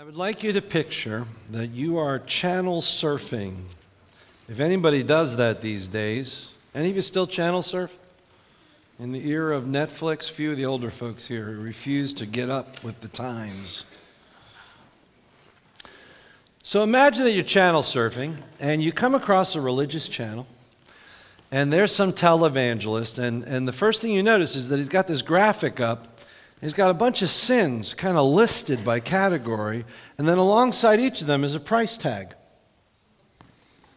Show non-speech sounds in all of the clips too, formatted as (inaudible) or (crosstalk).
I would like you to picture that you are channel surfing. If anybody does that these days, any of you still channel surf? In the era of Netflix, few of the older folks here who refuse to get up with the times. So imagine that you're channel surfing and you come across a religious channel, and there's some televangelist, and, and the first thing you notice is that he's got this graphic up He's got a bunch of sins kind of listed by category, and then alongside each of them is a price tag.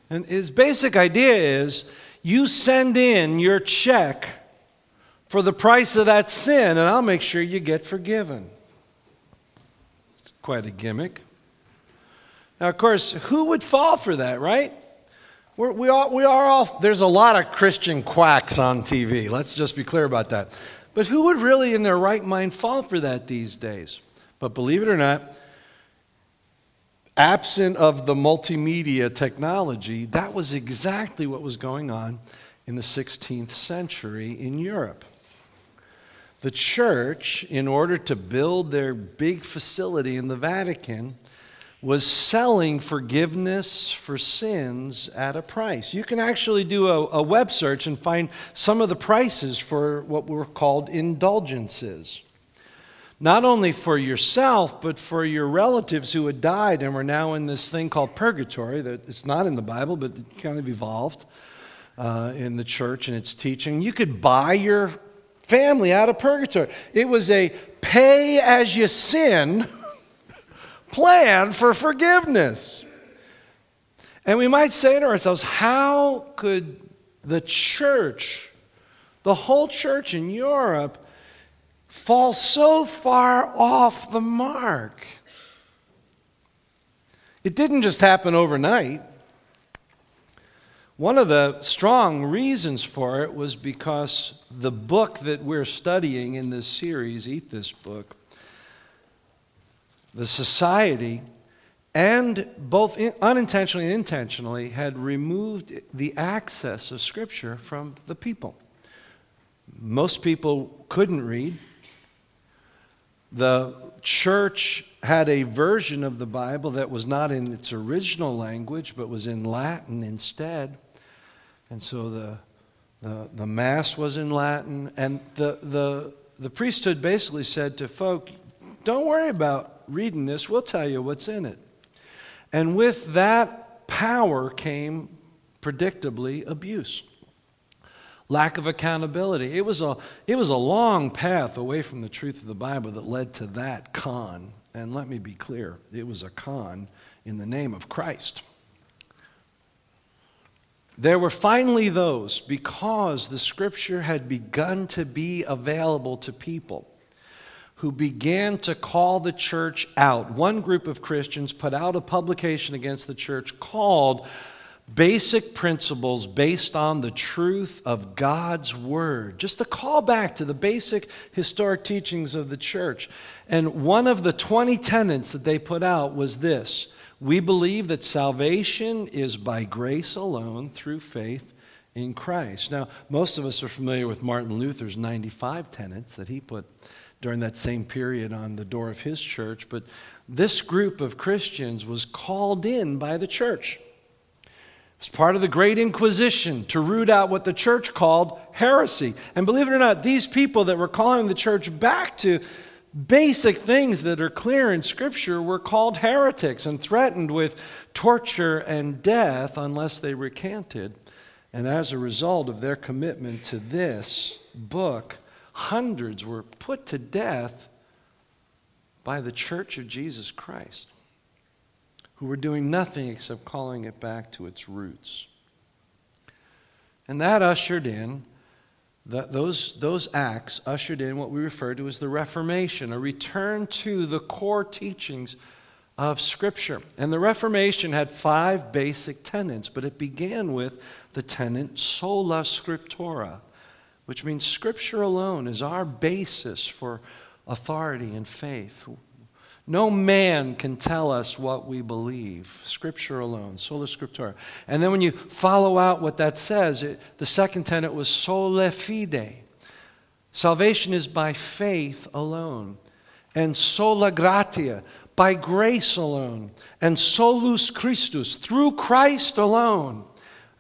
And his basic idea is you send in your check for the price of that sin, and I'll make sure you get forgiven. It's quite a gimmick. Now, of course, who would fall for that, right? We're, we, all, we are all, there's a lot of Christian quacks on TV. Let's just be clear about that. But who would really, in their right mind, fall for that these days? But believe it or not, absent of the multimedia technology, that was exactly what was going on in the 16th century in Europe. The church, in order to build their big facility in the Vatican, was selling forgiveness for sins at a price. You can actually do a, a, web search and find some of the prices for what were called indulgences. Not only for yourself, but for your relatives who had died and were now in this thing called purgatory, that it's not in the Bible, but it kind of evolved uh, in the church and its teaching. You could buy your family out of purgatory. It was a pay as you sin plan for forgiveness. And we might say to ourselves, how could the church, the whole church in Europe, fall so far off the mark? It didn't just happen overnight. One of the strong reasons for it was because the book that we're studying in this series, Eat This Book, the society, and both unintentionally and intentionally, had removed the access of Scripture from the people. Most people couldn't read. The church had a version of the Bible that was not in its original language, but was in Latin instead. And so the, the, the Mass was in Latin. And the, the, the priesthood basically said to folk, don't worry about reading this, we'll tell you what's in it. And with that power came, predictably, abuse. Lack of accountability. It was, a, it was a long path away from the truth of the Bible that led to that con. And let me be clear it was a con in the name of Christ. There were finally those, because the scripture had begun to be available to people, who began to call the church out. One group of Christians put out a publication against the church called Basic Principles Based on the Truth of God's Word. Just a call back to the basic historic teachings of the church. And one of the 20 tenets that they put out was this We believe that salvation is by grace alone through faith in Christ. Now, most of us are familiar with Martin Luther's 95 tenets that he put during that same period on the door of his church. But this group of Christians was called in by the church. It's part of the Great Inquisition to root out what the church called heresy. And believe it or not, these people that were calling the church back to basic things that are clear in Scripture were called heretics and threatened with torture and death unless they recanted. And as a result of their commitment to this book, hundreds were put to death by the church of Jesus Christ, who were doing nothing except calling it back to its roots. And that ushered in, those, those acts ushered in what we refer to as the Reformation, a return to the core teachings of Scripture. And the Reformation had five basic tenets, but it began with the tenet sola scriptura which means Scripture alone is our basis for authority and faith. No man can tell us what we believe. Scripture alone, sola scriptura. And then when you follow out what that says, it, the second tenet was sola fide. Salvation is by faith alone. And sola gratia, by grace alone, and solus Christus, through Christ alone.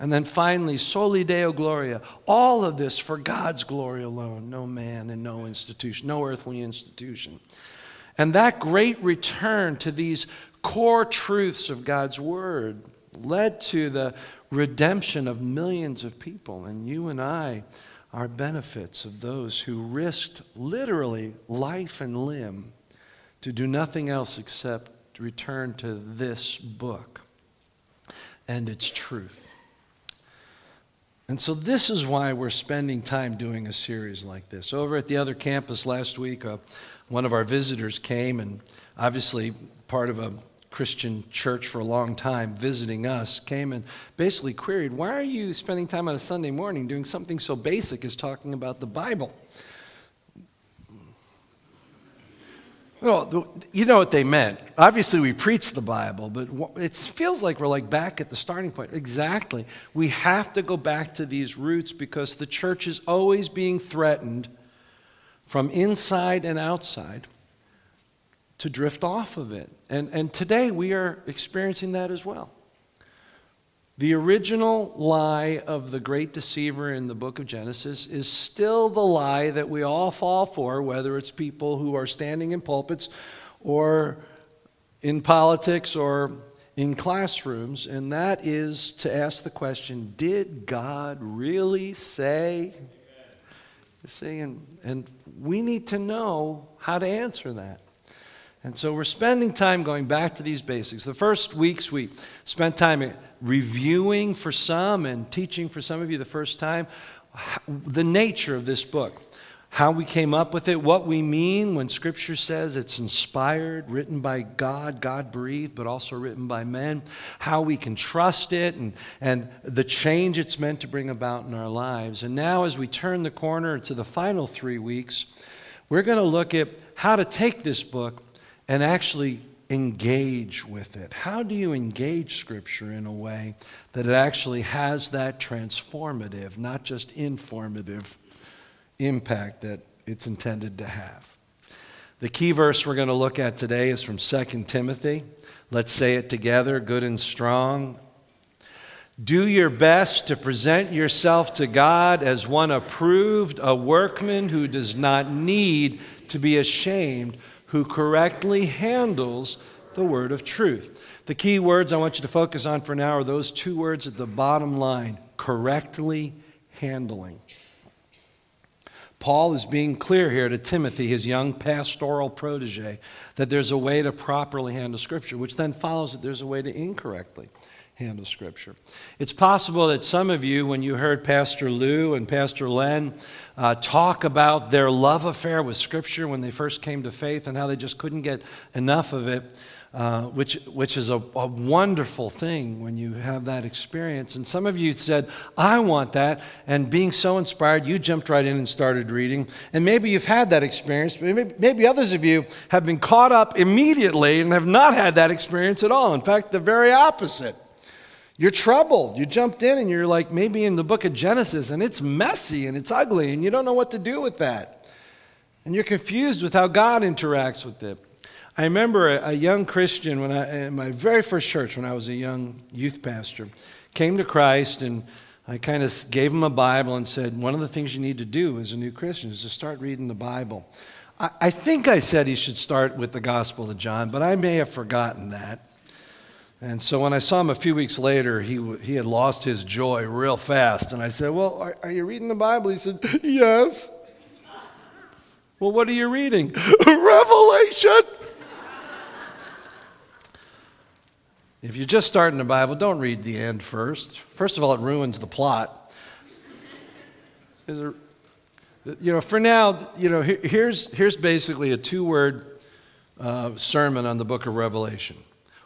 And then finally, soli Deo Gloria. All of this for God's glory alone, no man and no institution, no earthly institution. And that great return to these core truths of God's Word led to the redemption of millions of people. And you and I are benefits of those who risked literally life and limb to do nothing else except return to this book and its truth. And so, this is why we're spending time doing a series like this. Over at the other campus last week, uh, one of our visitors came, and obviously part of a Christian church for a long time, visiting us, came and basically queried, Why are you spending time on a Sunday morning doing something so basic as talking about the Bible? Well, you know what they meant. Obviously, we preach the Bible, but it feels like we're like back at the starting point. Exactly. We have to go back to these roots because the church is always being threatened from inside and outside to drift off of it. And, and today we are experiencing that as well. The original lie of the great deceiver in the book of Genesis is still the lie that we all fall for, whether it's people who are standing in pulpits or in politics or in classrooms, and that is to ask the question Did God really say? See, and, and we need to know how to answer that. And so we're spending time going back to these basics. The first weeks we spent time reviewing for some and teaching for some of you the first time the nature of this book, how we came up with it, what we mean when Scripture says it's inspired, written by God, God breathed, but also written by men, how we can trust it, and, and the change it's meant to bring about in our lives. And now, as we turn the corner to the final three weeks, we're going to look at how to take this book and actually engage with it. How do you engage Scripture in a way that it actually has that transformative, not just informative impact that it's intended to have? The key verse we're going to look at today is from 2 Timothy. Let's say it together, good and strong. Do your best to present yourself to God as one approved, a workman who does not need to be ashamed who correctly handles the word of truth. The key words I want you to focus on for now are those two words at the bottom line correctly handling. Paul is being clear here to Timothy, his young pastoral protege, that there's a way to properly handle Scripture, which then follows that there's a way to incorrectly handle Scripture. It's possible that some of you, when you heard Pastor Lou and Pastor Len uh, talk about their love affair with Scripture when they first came to faith and how they just couldn't get enough of it, uh, which, which is a, a wonderful thing when you have that experience. And some of you said, I want that. And being so inspired, you jumped right in and started reading. And maybe you've had that experience, maybe, maybe others of you have been caught up immediately and have not had that experience at all. In fact, the very opposite. You're troubled. You jumped in and you're like maybe in the book of Genesis and it's messy and it's ugly and you don't know what to do with that. And you're confused with how God interacts with it. I remember a, a young Christian when I, in my very first church when I was a young youth pastor came to Christ and I kind of gave him a Bible and said, One of the things you need to do as a new Christian is to start reading the Bible. I, I think I said he should start with the Gospel of John, but I may have forgotten that. And so when I saw him a few weeks later, he, he had lost his joy real fast. And I said, Well, are, are you reading the Bible? He said, Yes. Well, what are you reading? (laughs) Revelation. if you're just starting the Bible, don't read the end first. First of all, it ruins the plot. There, you know, for now, you know, here's, here's basically a two word uh, sermon on the book of Revelation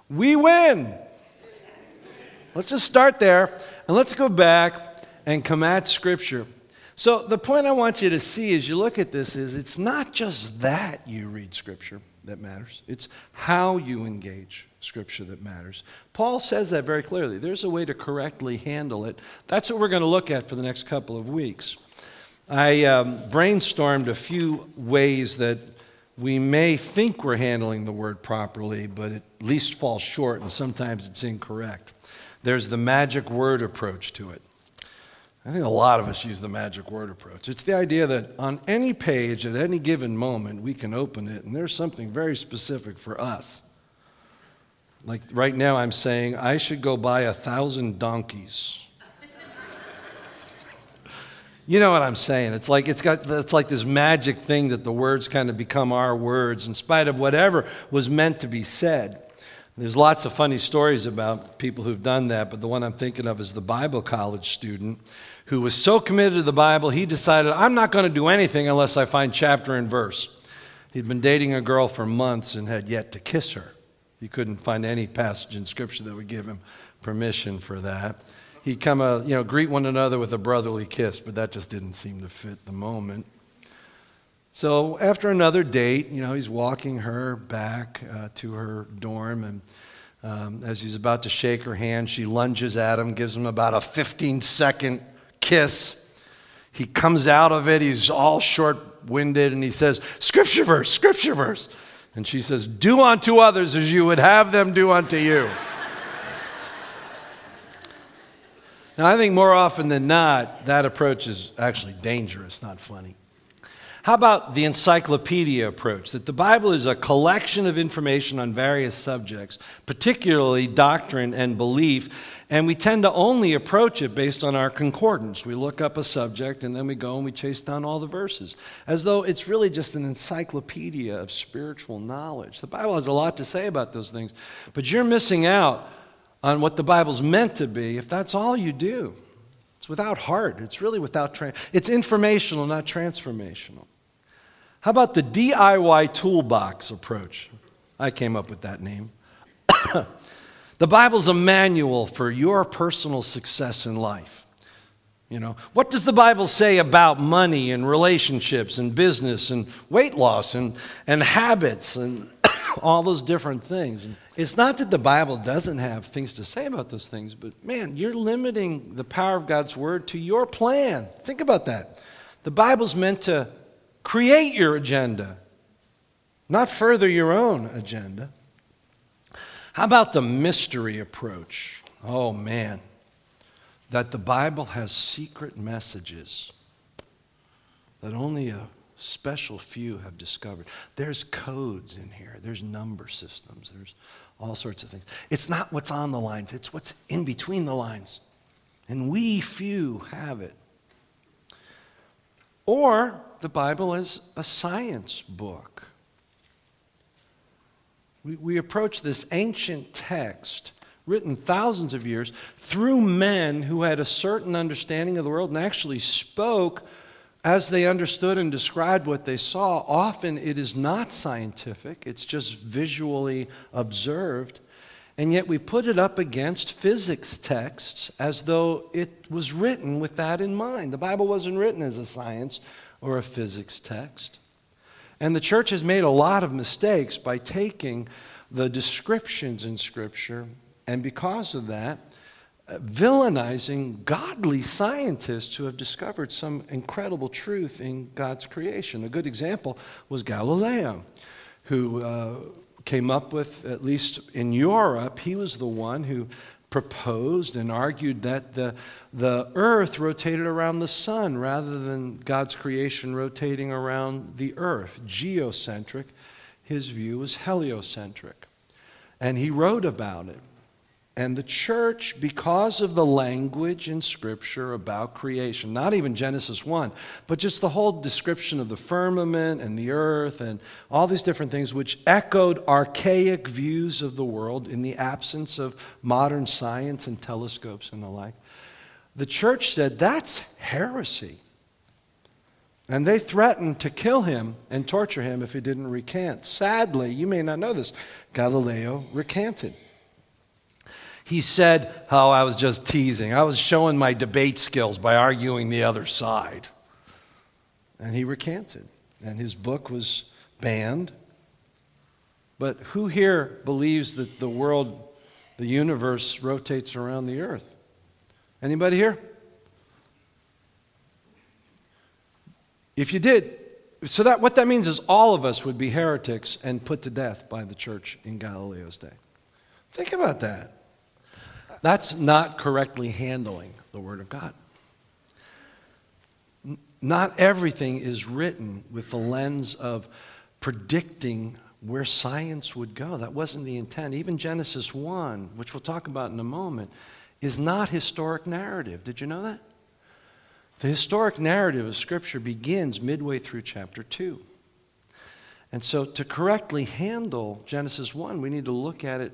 we win. Let's just start there and let's go back and come at Scripture. So, the point I want you to see as you look at this is it's not just that you read Scripture that matters, it's how you engage Scripture that matters. Paul says that very clearly. There's a way to correctly handle it. That's what we're going to look at for the next couple of weeks. I um, brainstormed a few ways that we may think we're handling the word properly, but it at least falls short, and sometimes it's incorrect. There's the magic word approach to it. I think a lot of us use the magic word approach. It's the idea that on any page at any given moment, we can open it, and there's something very specific for us. Like right now, I'm saying I should go buy a thousand donkeys. You know what I'm saying? It's like it's got it's like this magic thing that the words kind of become our words in spite of whatever was meant to be said. There's lots of funny stories about people who've done that, but the one I'm thinking of is the Bible college student who was so committed to the Bible, he decided, I'm not going to do anything unless I find chapter and verse. He'd been dating a girl for months and had yet to kiss her. He couldn't find any passage in Scripture that would give him permission for that. He'd come, uh, you know, greet one another with a brotherly kiss, but that just didn't seem to fit the moment. So after another date, you know, he's walking her back uh, to her dorm, and um, as he's about to shake her hand, she lunges at him, gives him about a 15 second kiss. He comes out of it, he's all short winded, and he says, Scripture verse, Scripture verse. And she says, Do unto others as you would have them do unto you. Now, I think more often than not, that approach is actually dangerous, not funny. How about the encyclopedia approach? That the Bible is a collection of information on various subjects, particularly doctrine and belief, and we tend to only approach it based on our concordance. We look up a subject and then we go and we chase down all the verses, as though it's really just an encyclopedia of spiritual knowledge. The Bible has a lot to say about those things, but you're missing out on what the Bible's meant to be if that's all you do. It's without heart. It's really without, tra- it's informational, not transformational. How about the DIY toolbox approach? I came up with that name. (coughs) the Bible's a manual for your personal success in life. You know, what does the Bible say about money and relationships and business and weight loss and, and habits and (laughs) all those different things? It's not that the Bible doesn't have things to say about those things, but man, you're limiting the power of God's word to your plan. Think about that. The Bible's meant to Create your agenda, not further your own agenda. How about the mystery approach? Oh, man. That the Bible has secret messages that only a special few have discovered. There's codes in here, there's number systems, there's all sorts of things. It's not what's on the lines, it's what's in between the lines. And we few have it. Or the Bible is a science book. We, we approach this ancient text written thousands of years through men who had a certain understanding of the world and actually spoke as they understood and described what they saw. Often it is not scientific, it's just visually observed. And yet we put it up against physics texts as though it was written with that in mind. The Bible wasn't written as a science or a physics text. And the church has made a lot of mistakes by taking the descriptions in Scripture, and because of that, villainizing godly scientists who have discovered some incredible truth in God's creation. A good example was Galileo, who. Uh, came up with, at least in Europe, he was the one who proposed and argued that the, the earth rotated around the sun rather than God's creation rotating around the earth. Geocentric. His view was heliocentric. And he wrote about it. And the church, because of the language in Scripture about creation, not even Genesis 1, but just the whole description of the firmament and the earth and all these different things, which echoed archaic views of the world in the absence of modern science and telescopes and the like, the church said that's heresy. And they threatened to kill him and torture him if he didn't recant. Sadly, you may not know this, Galileo recanted. He said, Oh, I was just teasing. I was showing my debate skills by arguing the other side. And he recanted. And his book was banned. But who here believes that the world, the universe, rotates around the earth? Anybody here? If you did, so that what that means is all of us would be heretics and put to death by the church in Galileo's day. Think about that. That's not correctly handling the Word of God. Not everything is written with the lens of predicting where science would go. That wasn't the intent. Even Genesis 1, which we'll talk about in a moment, is not historic narrative. Did you know that? The historic narrative of Scripture begins midway through chapter 2. And so, to correctly handle Genesis 1, we need to look at it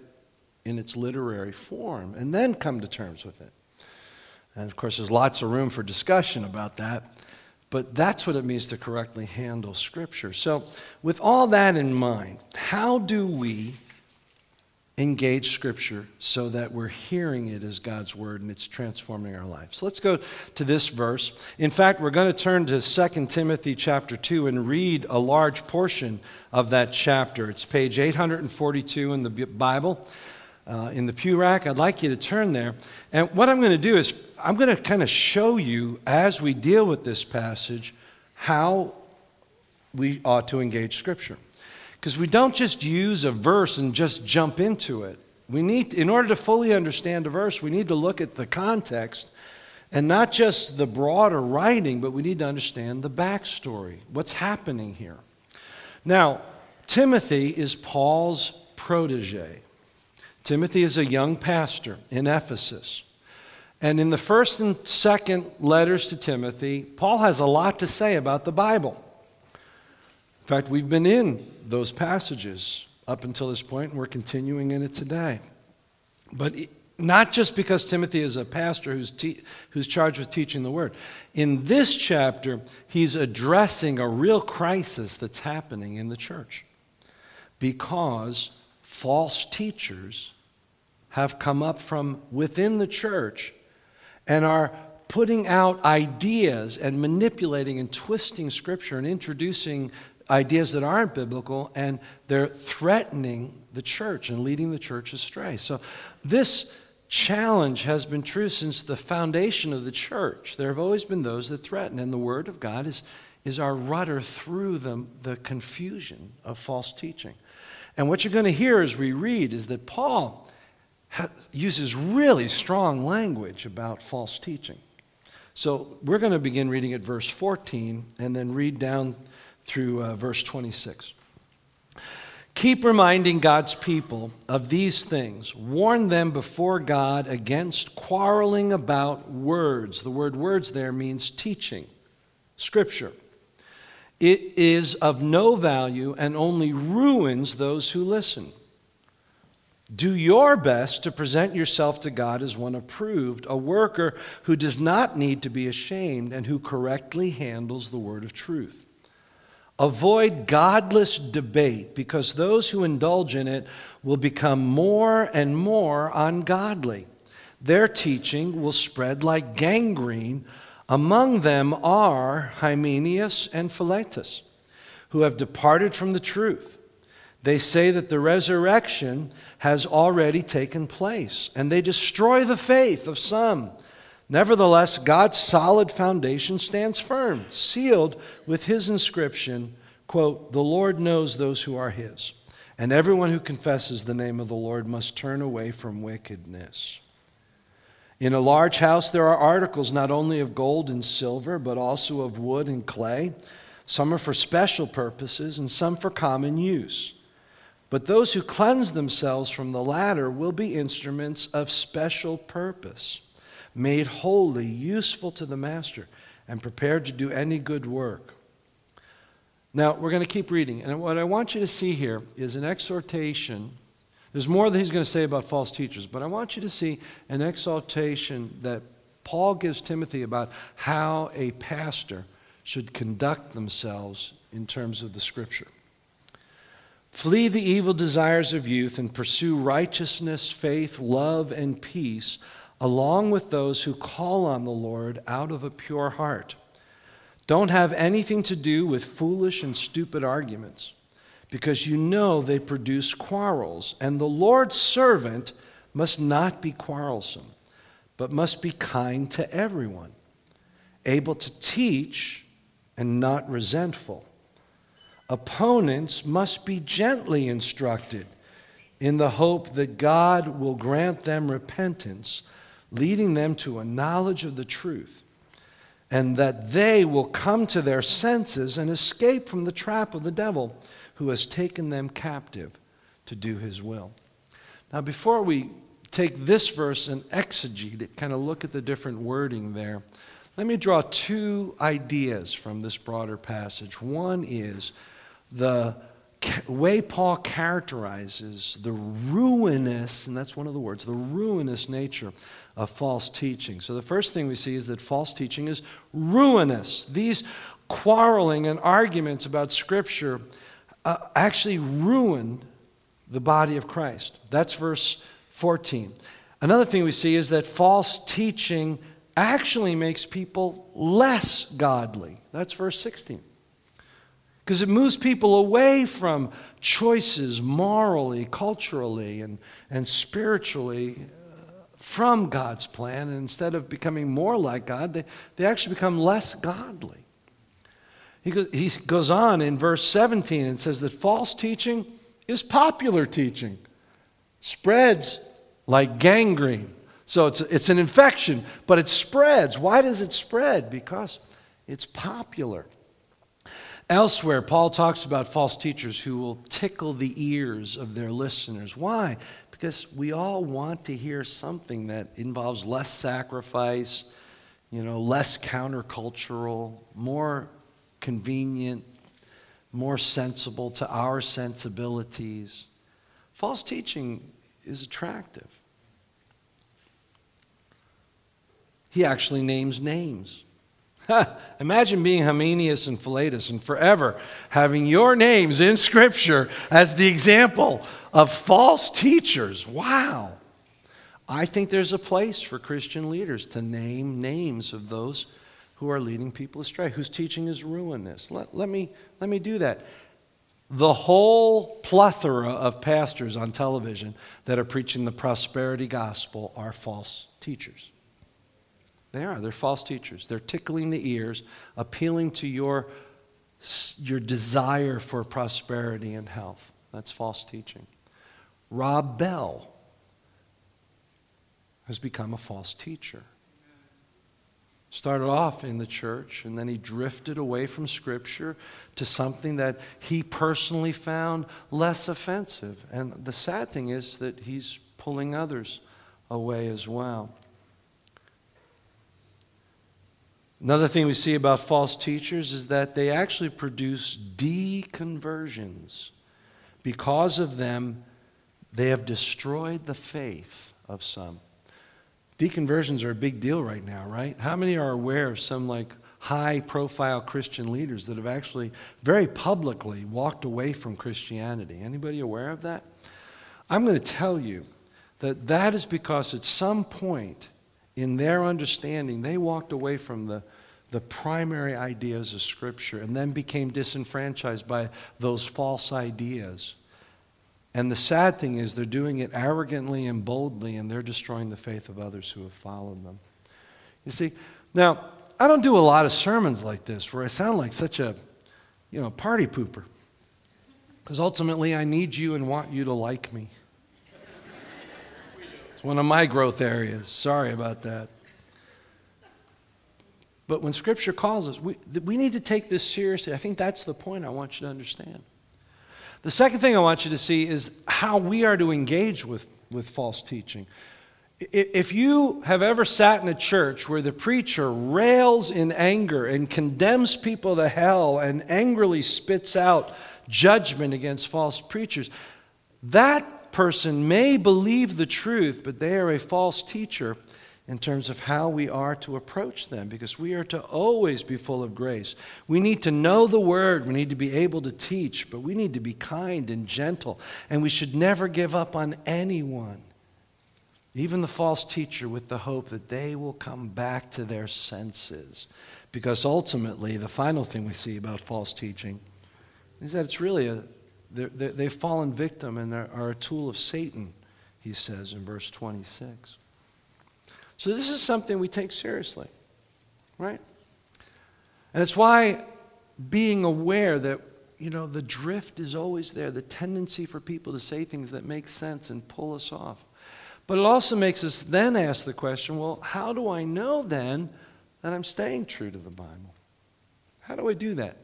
in its literary form and then come to terms with it. And of course, there's lots of room for discussion about that. But that's what it means to correctly handle Scripture. So, with all that in mind, how do we engage Scripture so that we're hearing it as God's Word and it's transforming our lives? So let's go to this verse. In fact, we're going to turn to 2 Timothy chapter 2 and read a large portion of that chapter. It's page 842 in the Bible. Uh, in the pew rack, I'd like you to turn there. And what I'm going to do is I'm going to kind of show you as we deal with this passage how we ought to engage Scripture. Because we don't just use a verse and just jump into it. We need, in order to fully understand a verse, we need to look at the context and not just the broader writing, but we need to understand the backstory, what's happening here. Now, Timothy is Paul's protege. Timothy is a young pastor in Ephesus. And in the first and second letters to Timothy, Paul has a lot to say about the Bible. In fact, we've been in those passages up until this point, and we're continuing in it today. But not just because Timothy is a pastor who's, te- who's charged with teaching the word. In this chapter, he's addressing a real crisis that's happening in the church because false teachers have come up from within the church and are putting out ideas and manipulating and twisting Scripture and introducing ideas that aren't biblical, and they're threatening the church and leading the church astray. So, this challenge has been true since the foundation of the church. There have always been those that threaten, and the Word of God is, is our rudder through the, the confusion of false teaching. And what you're going to hear as we read is that Paul uses really strong language about false teaching. So we're going to begin reading at verse 14 and then read down through uh, verse 26. Keep reminding God's people of these things. Warn them before God against quarreling about words. The word words there means teaching, scripture. It is of no value and only ruins those who listen. Do your best to present yourself to God as one approved, a worker who does not need to be ashamed and who correctly handles the word of truth. Avoid godless debate because those who indulge in it will become more and more ungodly. Their teaching will spread like gangrene. Among them are Hymenaeus and Philetus, who have departed from the truth. They say that the resurrection has already taken place, and they destroy the faith of some. Nevertheless, God's solid foundation stands firm, sealed with his inscription, quote, "The Lord knows those who are his, and everyone who confesses the name of the Lord must turn away from wickedness." In a large house there are articles not only of gold and silver, but also of wood and clay. Some are for special purposes and some for common use. But those who cleanse themselves from the latter will be instruments of special purpose, made holy, useful to the master, and prepared to do any good work. Now, we're going to keep reading. And what I want you to see here is an exhortation. There's more that he's going to say about false teachers, but I want you to see an exhortation that Paul gives Timothy about how a pastor should conduct themselves in terms of the scripture. Flee the evil desires of youth and pursue righteousness, faith, love, and peace, along with those who call on the Lord out of a pure heart. Don't have anything to do with foolish and stupid arguments, because you know they produce quarrels, and the Lord's servant must not be quarrelsome, but must be kind to everyone, able to teach and not resentful. Opponents must be gently instructed in the hope that God will grant them repentance, leading them to a knowledge of the truth, and that they will come to their senses and escape from the trap of the devil who has taken them captive to do his will. Now, before we take this verse and exegete it, kind of look at the different wording there, let me draw two ideas from this broader passage. One is the way Paul characterizes the ruinous, and that's one of the words, the ruinous nature of false teaching. So the first thing we see is that false teaching is ruinous. These quarreling and arguments about Scripture uh, actually ruin the body of Christ. That's verse 14. Another thing we see is that false teaching actually makes people less godly. That's verse 16. Because it moves people away from choices morally, culturally, and, and spiritually uh, from God's plan. And instead of becoming more like God, they, they actually become less godly. He, he goes on in verse 17 and says that false teaching is popular teaching, spreads like gangrene. So it's, it's an infection, but it spreads. Why does it spread? Because it's popular. Elsewhere, Paul talks about false teachers who will tickle the ears of their listeners. Why? Because we all want to hear something that involves less sacrifice, you know, less countercultural, more convenient, more sensible to our sensibilities. False teaching is attractive. He actually names names. Imagine being Hymenaeus and Philetus and forever having your names in Scripture as the example of false teachers. Wow. I think there's a place for Christian leaders to name names of those who are leading people astray, whose teaching is ruinous. Let, let, me, let me do that. The whole plethora of pastors on television that are preaching the prosperity gospel are false teachers. They are. They're false teachers. They're tickling the ears, appealing to your, your desire for prosperity and health. That's false teaching. Rob Bell has become a false teacher. Started off in the church, and then he drifted away from Scripture to something that he personally found less offensive. And the sad thing is that he's pulling others away as well. Another thing we see about false teachers is that they actually produce deconversions. Because of them, they have destroyed the faith of some. Deconversions are a big deal right now, right? How many are aware of some like high profile Christian leaders that have actually very publicly walked away from Christianity? Anybody aware of that? I'm going to tell you that that is because at some point in their understanding, they walked away from the, the primary ideas of Scripture and then became disenfranchised by those false ideas. And the sad thing is, they're doing it arrogantly and boldly, and they're destroying the faith of others who have followed them. You see, now, I don't do a lot of sermons like this where I sound like such a, you know, party pooper. Because ultimately, I need you and want you to like me. It's one of my growth areas. Sorry about that. But when Scripture calls us, we, we need to take this seriously. I think that's the point I want you to understand. The second thing I want you to see is how we are to engage with, with false teaching. If you have ever sat in a church where the preacher rails in anger and condemns people to hell and angrily spits out judgment against false preachers, that person may believe the truth, but they are a false teacher in terms of how we are to approach them because we are to always be full of grace. We need to know the word, we need to be able to teach, but we need to be kind and gentle, and we should never give up on anyone. Even the false teacher, with the hope that they will come back to their senses. Because ultimately, the final thing we see about false teaching is that it's really a they have fallen victim and are a tool of Satan, he says in verse 26. So this is something we take seriously, right? And it's why being aware that you know, the drift is always there, the tendency for people to say things that make sense and pull us off. But it also makes us then ask the question well, how do I know then that I'm staying true to the Bible? How do I do that?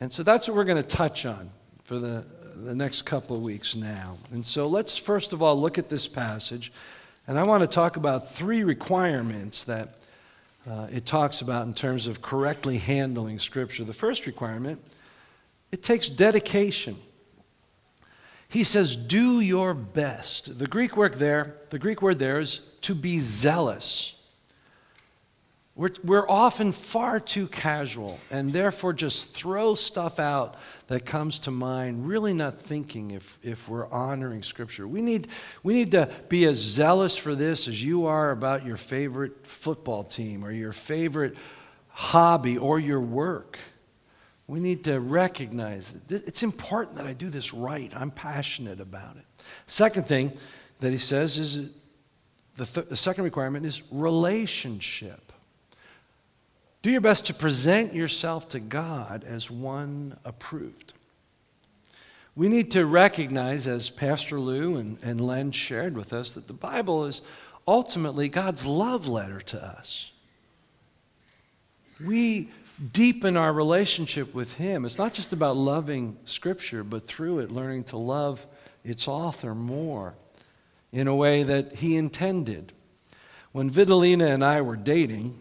And so that's what we're going to touch on for the, the next couple of weeks now. And so let's first of all look at this passage. And I want to talk about three requirements that uh, it talks about in terms of correctly handling Scripture. The first requirement, it takes dedication. He says, do your best. The Greek word there, the Greek word there is to be zealous. We're, we're often far too casual and therefore just throw stuff out that comes to mind, really not thinking if, if we're honoring Scripture. We need, we need to be as zealous for this as you are about your favorite football team or your favorite hobby or your work. We need to recognize that it's important that I do this right. I'm passionate about it. Second thing that he says is the, th- the second requirement is relationship. Do your best to present yourself to God as one approved. We need to recognize, as Pastor Lou and, and Len shared with us, that the Bible is ultimately God's love letter to us. We deepen our relationship with Him. It's not just about loving Scripture, but through it, learning to love its author more in a way that He intended. When Vitalina and I were dating,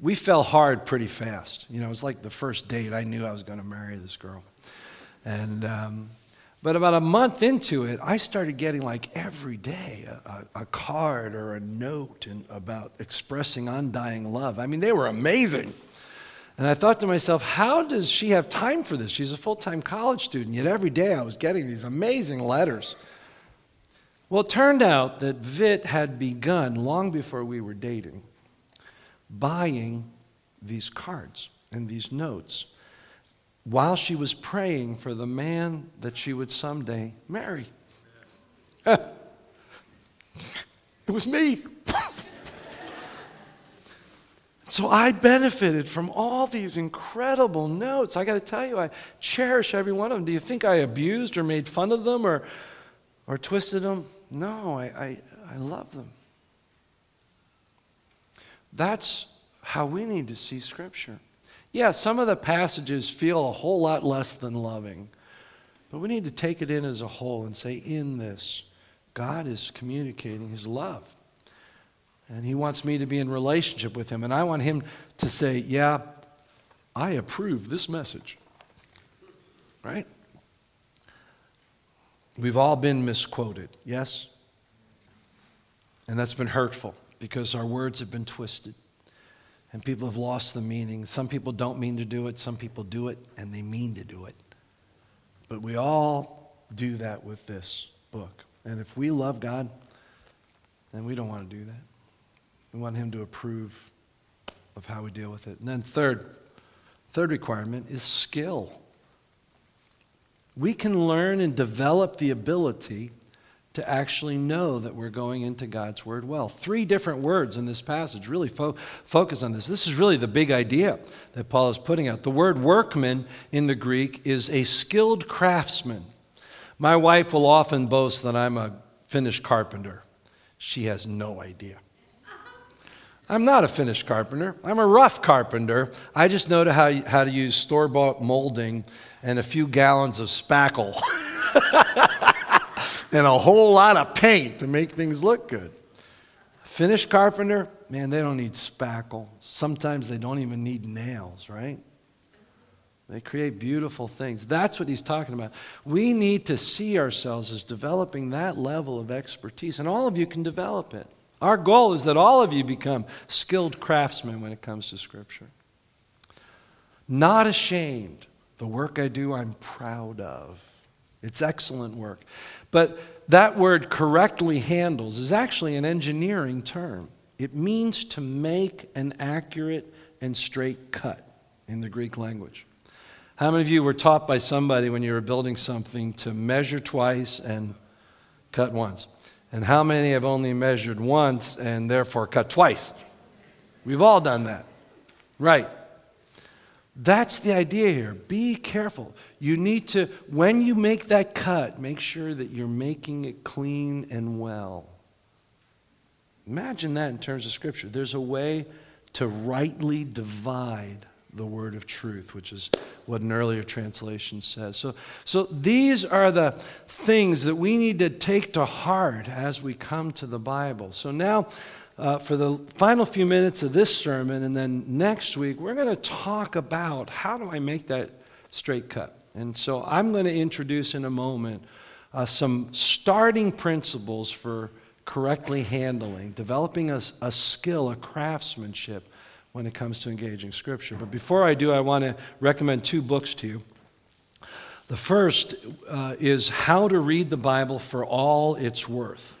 we fell hard pretty fast. You know, it was like the first date. I knew I was going to marry this girl. And, um, but about a month into it, I started getting like every day a, a, a card or a note in, about expressing undying love. I mean, they were amazing. And I thought to myself, how does she have time for this? She's a full time college student, yet every day I was getting these amazing letters. Well, it turned out that Vit had begun long before we were dating buying these cards and these notes while she was praying for the man that she would someday marry. (laughs) it was me. (laughs) so I benefited from all these incredible notes. I got to tell you, I cherish every one of them. Do you think I abused or made fun of them or, or twisted them? No, I, I, I love them. That's how we need to see Scripture. Yeah, some of the passages feel a whole lot less than loving, but we need to take it in as a whole and say, in this, God is communicating His love. And He wants me to be in relationship with Him. And I want Him to say, yeah, I approve this message. Right? We've all been misquoted, yes? And that's been hurtful because our words have been twisted and people have lost the meaning. Some people don't mean to do it, some people do it and they mean to do it. But we all do that with this book. And if we love God, then we don't want to do that. We want Him to approve of how we deal with it. And then, third, third requirement is skill. We can learn and develop the ability to actually know that we're going into God's Word well. Three different words in this passage really fo- focus on this. This is really the big idea that Paul is putting out. The word workman in the Greek is a skilled craftsman. My wife will often boast that I'm a finished carpenter. She has no idea. I'm not a finished carpenter. I'm a rough carpenter. I just know how, how to use store bought molding and a few gallons of spackle. (laughs) and a whole lot of paint to make things look good. Finished carpenter, man, they don't need spackle. Sometimes they don't even need nails, right? They create beautiful things. That's what he's talking about. We need to see ourselves as developing that level of expertise, and all of you can develop it. Our goal is that all of you become skilled craftsmen when it comes to Scripture. Not ashamed. The work I do, I'm proud of. It's excellent work. But that word correctly handles is actually an engineering term. It means to make an accurate and straight cut in the Greek language. How many of you were taught by somebody when you were building something to measure twice and cut once? And how many have only measured once and therefore cut twice? We've all done that. Right. That's the idea here. Be careful. You need to, when you make that cut, make sure that you're making it clean and well. Imagine that in terms of Scripture. There's a way to rightly divide the word of truth, which is what an earlier translation says. So, so these are the things that we need to take to heart as we come to the Bible. So now, uh, for the final few minutes of this sermon, and then next week, we're going to talk about how do I make that straight cut. And so I'm going to introduce in a moment uh, some starting principles for correctly handling, developing a, a skill, a craftsmanship when it comes to engaging Scripture. But before I do, I want to recommend two books to you. The first uh, is How to Read the Bible for All It's Worth.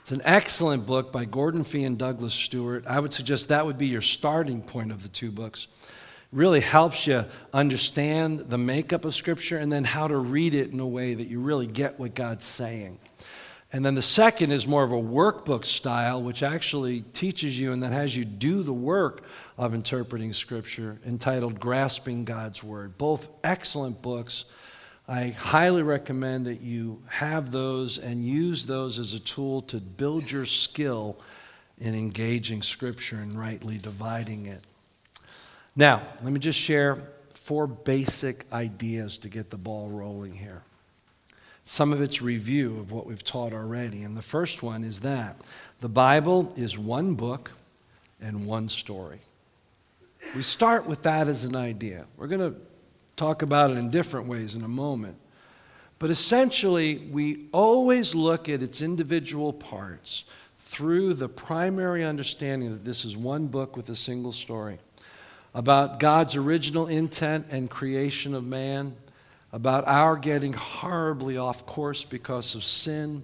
It's an excellent book by Gordon Fee and Douglas Stuart. I would suggest that would be your starting point of the two books. Really helps you understand the makeup of Scripture and then how to read it in a way that you really get what God's saying. And then the second is more of a workbook style, which actually teaches you and then has you do the work of interpreting Scripture, entitled Grasping God's Word. Both excellent books. I highly recommend that you have those and use those as a tool to build your skill in engaging Scripture and rightly dividing it. Now, let me just share four basic ideas to get the ball rolling here some of its review of what we've taught already. And the first one is that the Bible is one book and one story. We start with that as an idea. We're going to talk about it in different ways in a moment. But essentially, we always look at its individual parts through the primary understanding that this is one book with a single story about God's original intent and creation of man about our getting horribly off course because of sin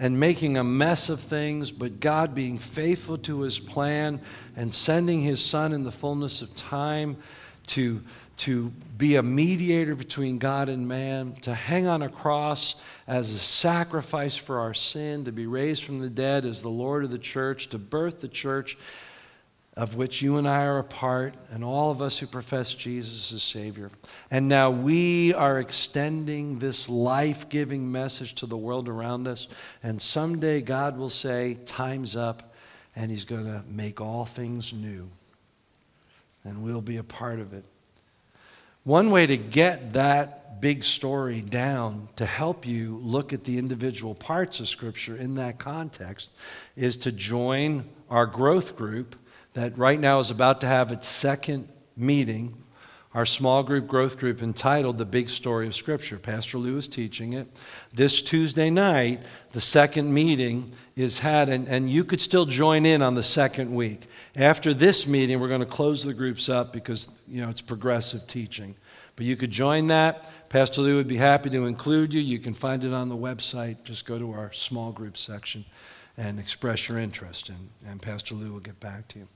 and making a mess of things, but God being faithful to his plan and sending his son in the fullness of time to, to be a mediator between God and man, to hang on a cross as a sacrifice for our sin, to be raised from the dead as the Lord of the church, to birth the church of which you and I are a part, and all of us who profess Jesus as Savior. And now we are extending this life giving message to the world around us. And someday God will say, Time's up, and He's going to make all things new. And we'll be a part of it. One way to get that big story down to help you look at the individual parts of Scripture in that context is to join our growth group that right now is about to have its second meeting, our small group growth group entitled The Big Story of Scripture. Pastor Lou is teaching it. This Tuesday night, the second meeting is had, and, and you could still join in on the second week. After this meeting, we're going to close the groups up because you know it's progressive teaching. But you could join that. Pastor Lou would be happy to include you. You can find it on the website. Just go to our small group section and express your interest, and, and Pastor Lou will get back to you.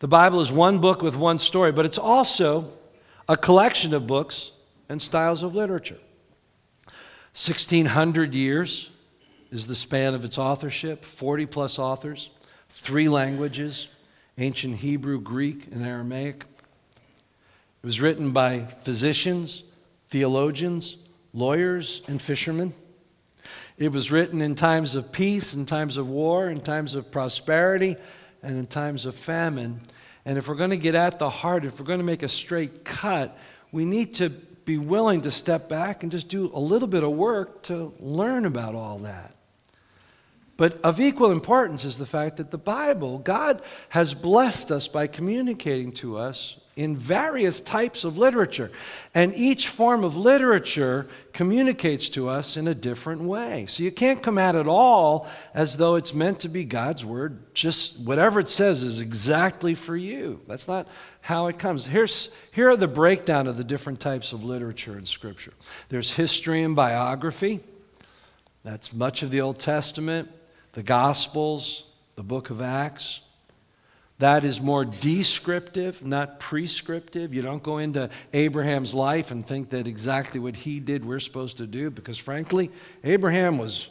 The Bible is one book with one story, but it's also a collection of books and styles of literature. 1,600 years is the span of its authorship, 40 plus authors, three languages ancient Hebrew, Greek, and Aramaic. It was written by physicians, theologians, lawyers, and fishermen. It was written in times of peace, in times of war, in times of prosperity, and in times of famine. And if we're going to get at the heart, if we're going to make a straight cut, we need to be willing to step back and just do a little bit of work to learn about all that. But of equal importance is the fact that the Bible, God has blessed us by communicating to us in various types of literature. And each form of literature communicates to us in a different way. So you can't come at it all as though it's meant to be God's word. Just whatever it says is exactly for you. That's not how it comes. Here's, here are the breakdown of the different types of literature in Scripture there's history and biography, that's much of the Old Testament, the Gospels, the book of Acts. That is more descriptive, not prescriptive. You don't go into Abraham's life and think that exactly what he did we're supposed to do, because frankly, Abraham was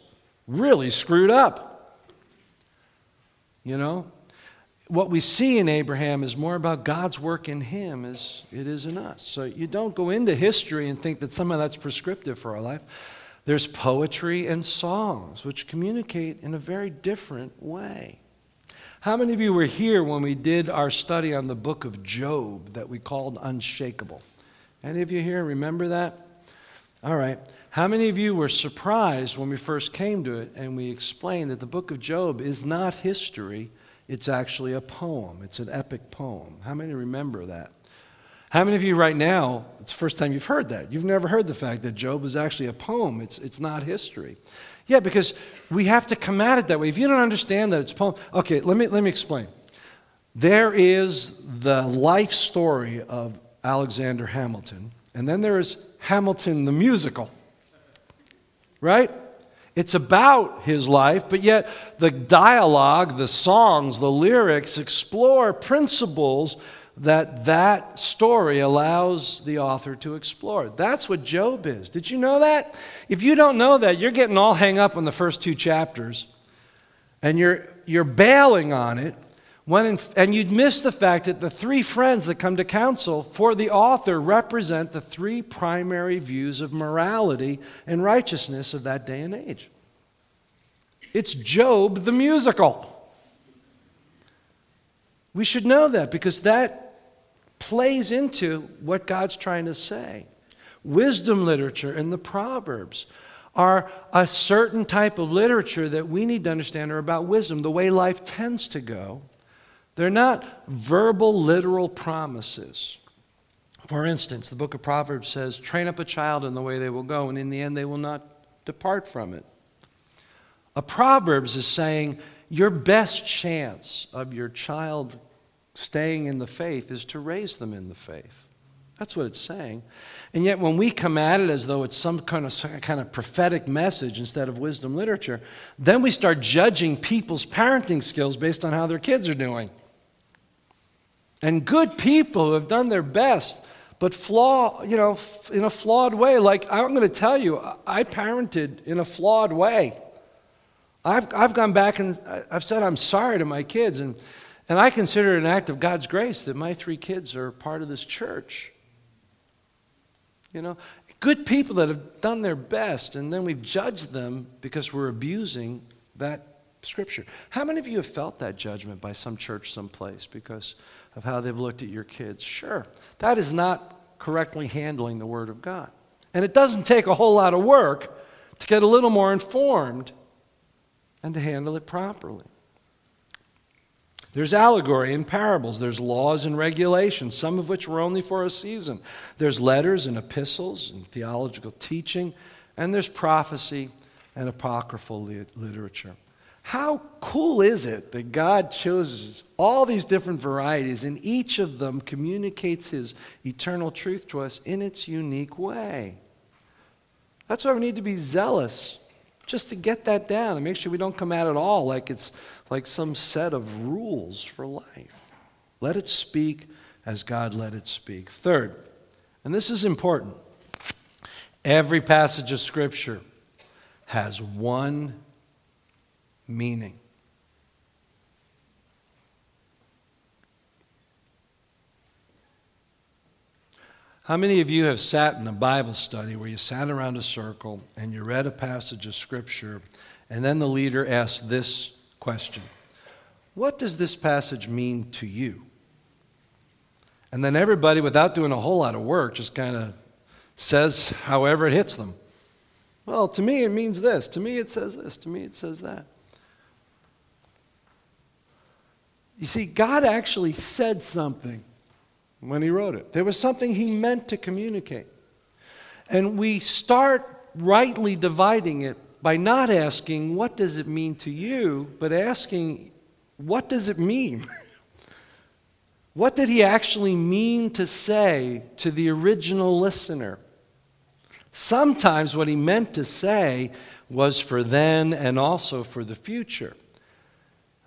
really screwed up. You know? what we see in Abraham is more about God's work in him as it is in us. So you don't go into history and think that some of that's prescriptive for our life. There's poetry and songs which communicate in a very different way. How many of you were here when we did our study on the book of Job that we called Unshakable? Any of you here remember that? All right. How many of you were surprised when we first came to it and we explained that the book of Job is not history, it's actually a poem? It's an epic poem. How many remember that? How many of you right now, it's the first time you've heard that? You've never heard the fact that Job is actually a poem, it's, it's not history. Yeah, because we have to come at it that way. If you don't understand that it's poem, okay, let me, let me explain. There is the life story of Alexander Hamilton, and then there is Hamilton the musical, right? It's about his life, but yet the dialogue, the songs, the lyrics explore principles that that story allows the author to explore. That's what Job is. Did you know that? If you don't know that, you're getting all hang up on the first two chapters and you're, you're bailing on it. When in, and you'd miss the fact that the three friends that come to counsel for the author represent the three primary views of morality and righteousness of that day and age. It's Job the musical. We should know that because that plays into what God's trying to say. Wisdom literature and the Proverbs are a certain type of literature that we need to understand are about wisdom, the way life tends to go. They're not verbal, literal promises. For instance, the book of Proverbs says, Train up a child in the way they will go, and in the end they will not depart from it. A Proverbs is saying, Your best chance of your child staying in the faith is to raise them in the faith. That's what it's saying. And yet, when we come at it as though it's some kind of, some kind of prophetic message instead of wisdom literature, then we start judging people's parenting skills based on how their kids are doing. And good people who have done their best, but flaw, you know, in a flawed way. Like I'm going to tell you, I parented in a flawed way. I've, I've gone back and I've said I'm sorry to my kids, and and I consider it an act of God's grace that my three kids are part of this church. You know, good people that have done their best, and then we've judged them because we're abusing that scripture. How many of you have felt that judgment by some church someplace because of how they've looked at your kids? Sure. That is not correctly handling the Word of God. And it doesn't take a whole lot of work to get a little more informed and to handle it properly. There's allegory and parables. There's laws and regulations, some of which were only for a season. There's letters and epistles and theological teaching, and there's prophecy and apocryphal literature. How cool is it that God chooses all these different varieties, and each of them communicates His eternal truth to us in its unique way? That's why we need to be zealous just to get that down and make sure we don't come at it all like it's like some set of rules for life. Let it speak as God let it speak. Third, and this is important, every passage of Scripture has one meaning. How many of you have sat in a Bible study where you sat around a circle and you read a passage of Scripture, and then the leader asked this question What does this passage mean to you? And then everybody, without doing a whole lot of work, just kind of says however it hits them. Well, to me, it means this. To me, it says this. To me, it says that. You see, God actually said something when he wrote it. There was something he meant to communicate. And we start rightly dividing it by not asking, What does it mean to you? but asking, What does it mean? (laughs) what did he actually mean to say to the original listener? Sometimes what he meant to say was for then and also for the future.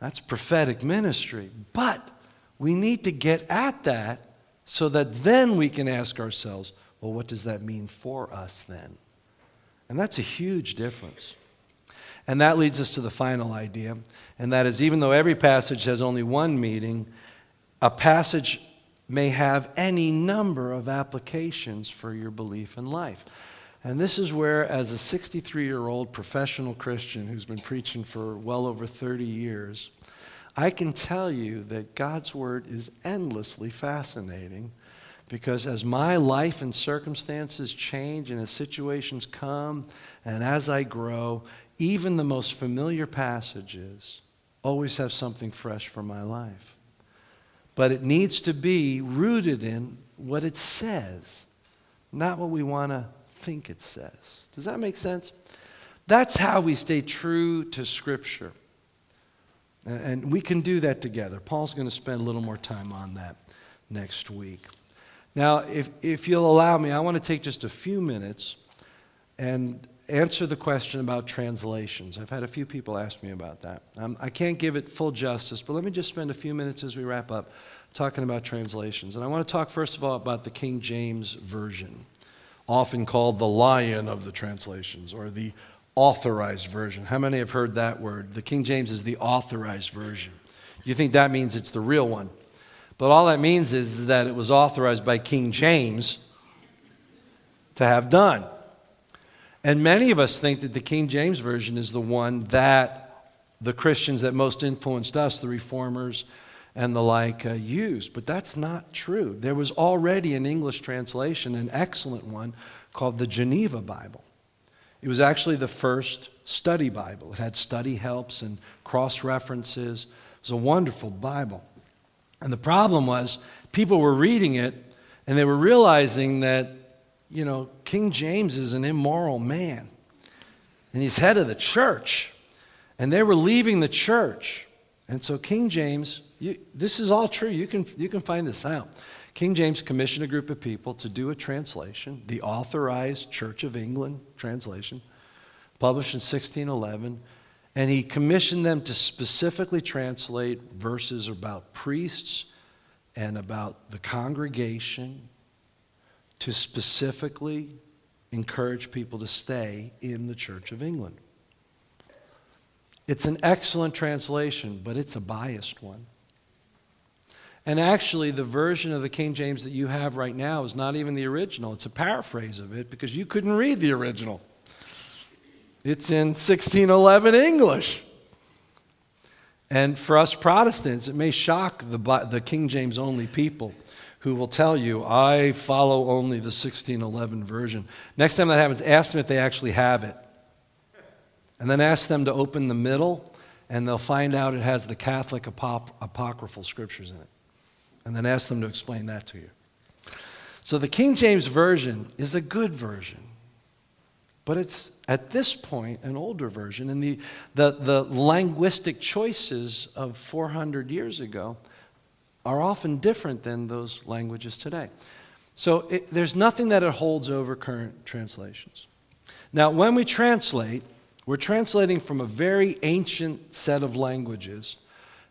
That's prophetic ministry. But we need to get at that so that then we can ask ourselves, well, what does that mean for us then? And that's a huge difference. And that leads us to the final idea, and that is even though every passage has only one meaning, a passage may have any number of applications for your belief in life. And this is where, as a 63 year old professional Christian who's been preaching for well over 30 years, I can tell you that God's Word is endlessly fascinating because as my life and circumstances change and as situations come and as I grow, even the most familiar passages always have something fresh for my life. But it needs to be rooted in what it says, not what we want to think it says. Does that make sense? That's how we stay true to Scripture. And we can do that together. Paul's going to spend a little more time on that next week. Now, if, if you'll allow me, I want to take just a few minutes and answer the question about translations. I've had a few people ask me about that. Um, I can't give it full justice, but let me just spend a few minutes as we wrap up talking about translations. And I want to talk, first of all, about the King James Version, often called the lion of the translations or the authorized version. How many have heard that word? The King James is the authorized version. You think that means it's the real one. But all that means is that it was authorized by King James to have done. And many of us think that the King James Version is the one that the Christians that most influenced us, the reformers and the like, uh, used. But that's not true. There was already an English translation, an excellent one, called the Geneva Bible. It was actually the first study Bible. It had study helps and cross references. It was a wonderful Bible. And the problem was, people were reading it and they were realizing that, you know, King James is an immoral man and he's head of the church. And they were leaving the church. And so King James, you, this is all true. You can, you can find this out. King James commissioned a group of people to do a translation, the authorized Church of England translation, published in 1611. And he commissioned them to specifically translate verses about priests and about the congregation to specifically encourage people to stay in the Church of England. It's an excellent translation, but it's a biased one. And actually, the version of the King James that you have right now is not even the original. It's a paraphrase of it because you couldn't read the original. It's in 1611 English. And for us Protestants, it may shock the, the King James only people who will tell you, I follow only the 1611 version. Next time that happens, ask them if they actually have it. And then ask them to open the middle, and they'll find out it has the Catholic apop- apocryphal scriptures in it and then ask them to explain that to you. So the King James Version is a good version, but it's at this point an older version, and the, the, the linguistic choices of 400 years ago are often different than those languages today. So it, there's nothing that it holds over current translations. Now, when we translate, we're translating from a very ancient set of languages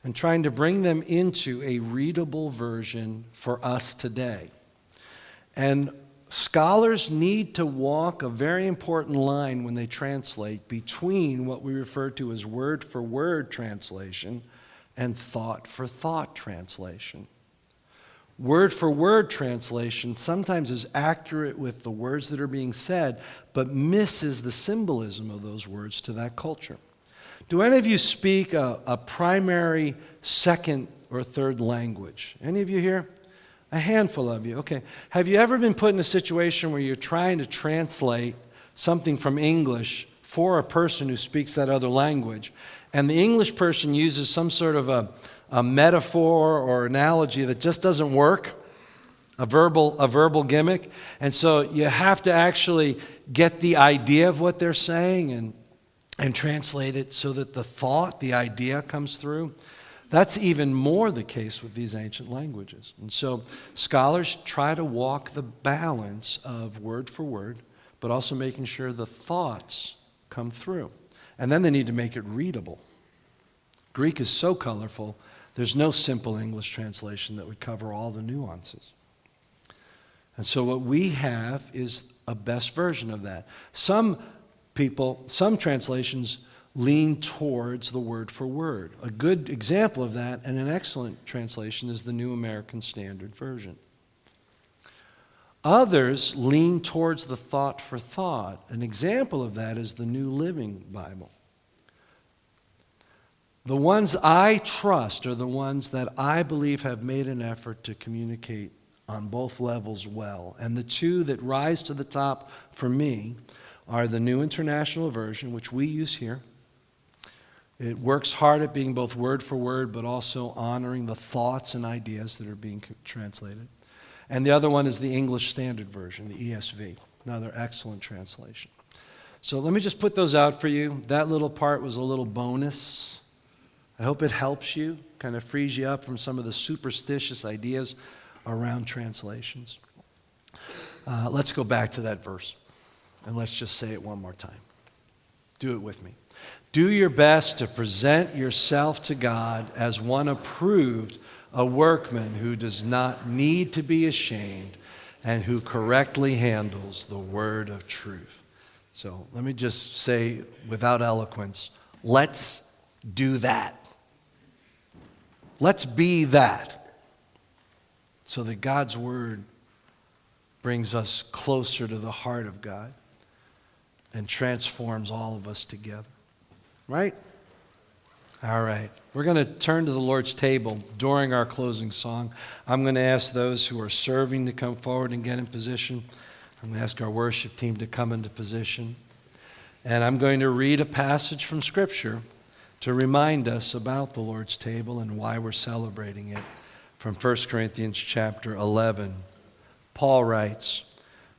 and trying to bring them into a readable version for us today. And scholars need to walk a very important line when they translate between what we refer to as word for word translation and thought for thought translation. Word for word translation sometimes is accurate with the words that are being said, but misses the symbolism of those words to that culture. Do any of you speak a, a primary, second, or third language? Any of you here? A handful of you. Okay. Have you ever been put in a situation where you're trying to translate something from English for a person who speaks that other language, and the English person uses some sort of a, a metaphor or analogy that just doesn't work? A verbal, a verbal gimmick. And so you have to actually get the idea of what they're saying and and translate it so that the thought, the idea comes through. That's even more the case with these ancient languages. And so scholars try to walk the balance of word for word, but also making sure the thoughts come through. And then they need to make it readable. Greek is so colorful, there's no simple English translation that would cover all the nuances. And so what we have is a best version of that. Some people, some translations lean towards the word for word. A good example of that and an excellent translation is the New American Standard Version. Others lean towards the thought for thought. An example of that is the New Living Bible. The ones I trust are the ones that I believe have made an effort to communicate on both levels well. And the two that rise to the top for me are the New International Version, which we use here. It works hard at being both word for word, but also honoring the thoughts and ideas that are being translated. And the other one is the English Standard Version, the ESV, another excellent translation. So let me just put those out for you. That little part was a little bonus. I hope it helps you, kind of frees you up from some of the superstitious ideas around translations. Uh, let's go back to that verse and let's just say it one more time. Do it with me. Do your best to present yourself to God as one approved a workman who does not need to be ashamed and who correctly handles the word of truth. So let me just say without eloquence let's do that. Let's be that so that God's word brings us closer to the heart of God and transforms all of us together. Right? All right. We're going to turn to the Lord's table during our closing song. I'm going to ask those who are serving to come forward and get in position. I'm going to ask our worship team to come into position. And I'm going to read a passage from Scripture to remind us about the Lord's table and why we're celebrating it from 1 Corinthians chapter 11. Paul writes,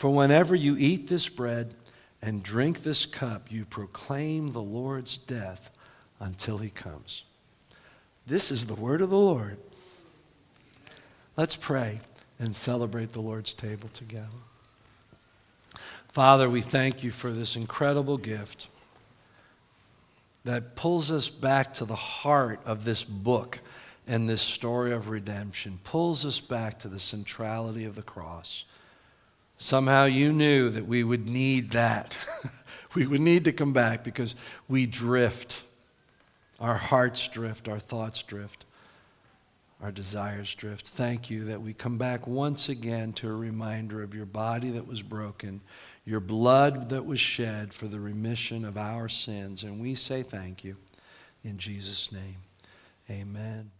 For whenever you eat this bread and drink this cup, you proclaim the Lord's death until he comes. This is the word of the Lord. Let's pray and celebrate the Lord's table together. Father, we thank you for this incredible gift that pulls us back to the heart of this book and this story of redemption, pulls us back to the centrality of the cross. Somehow you knew that we would need that. (laughs) we would need to come back because we drift. Our hearts drift, our thoughts drift, our desires drift. Thank you that we come back once again to a reminder of your body that was broken, your blood that was shed for the remission of our sins. And we say thank you in Jesus' name. Amen.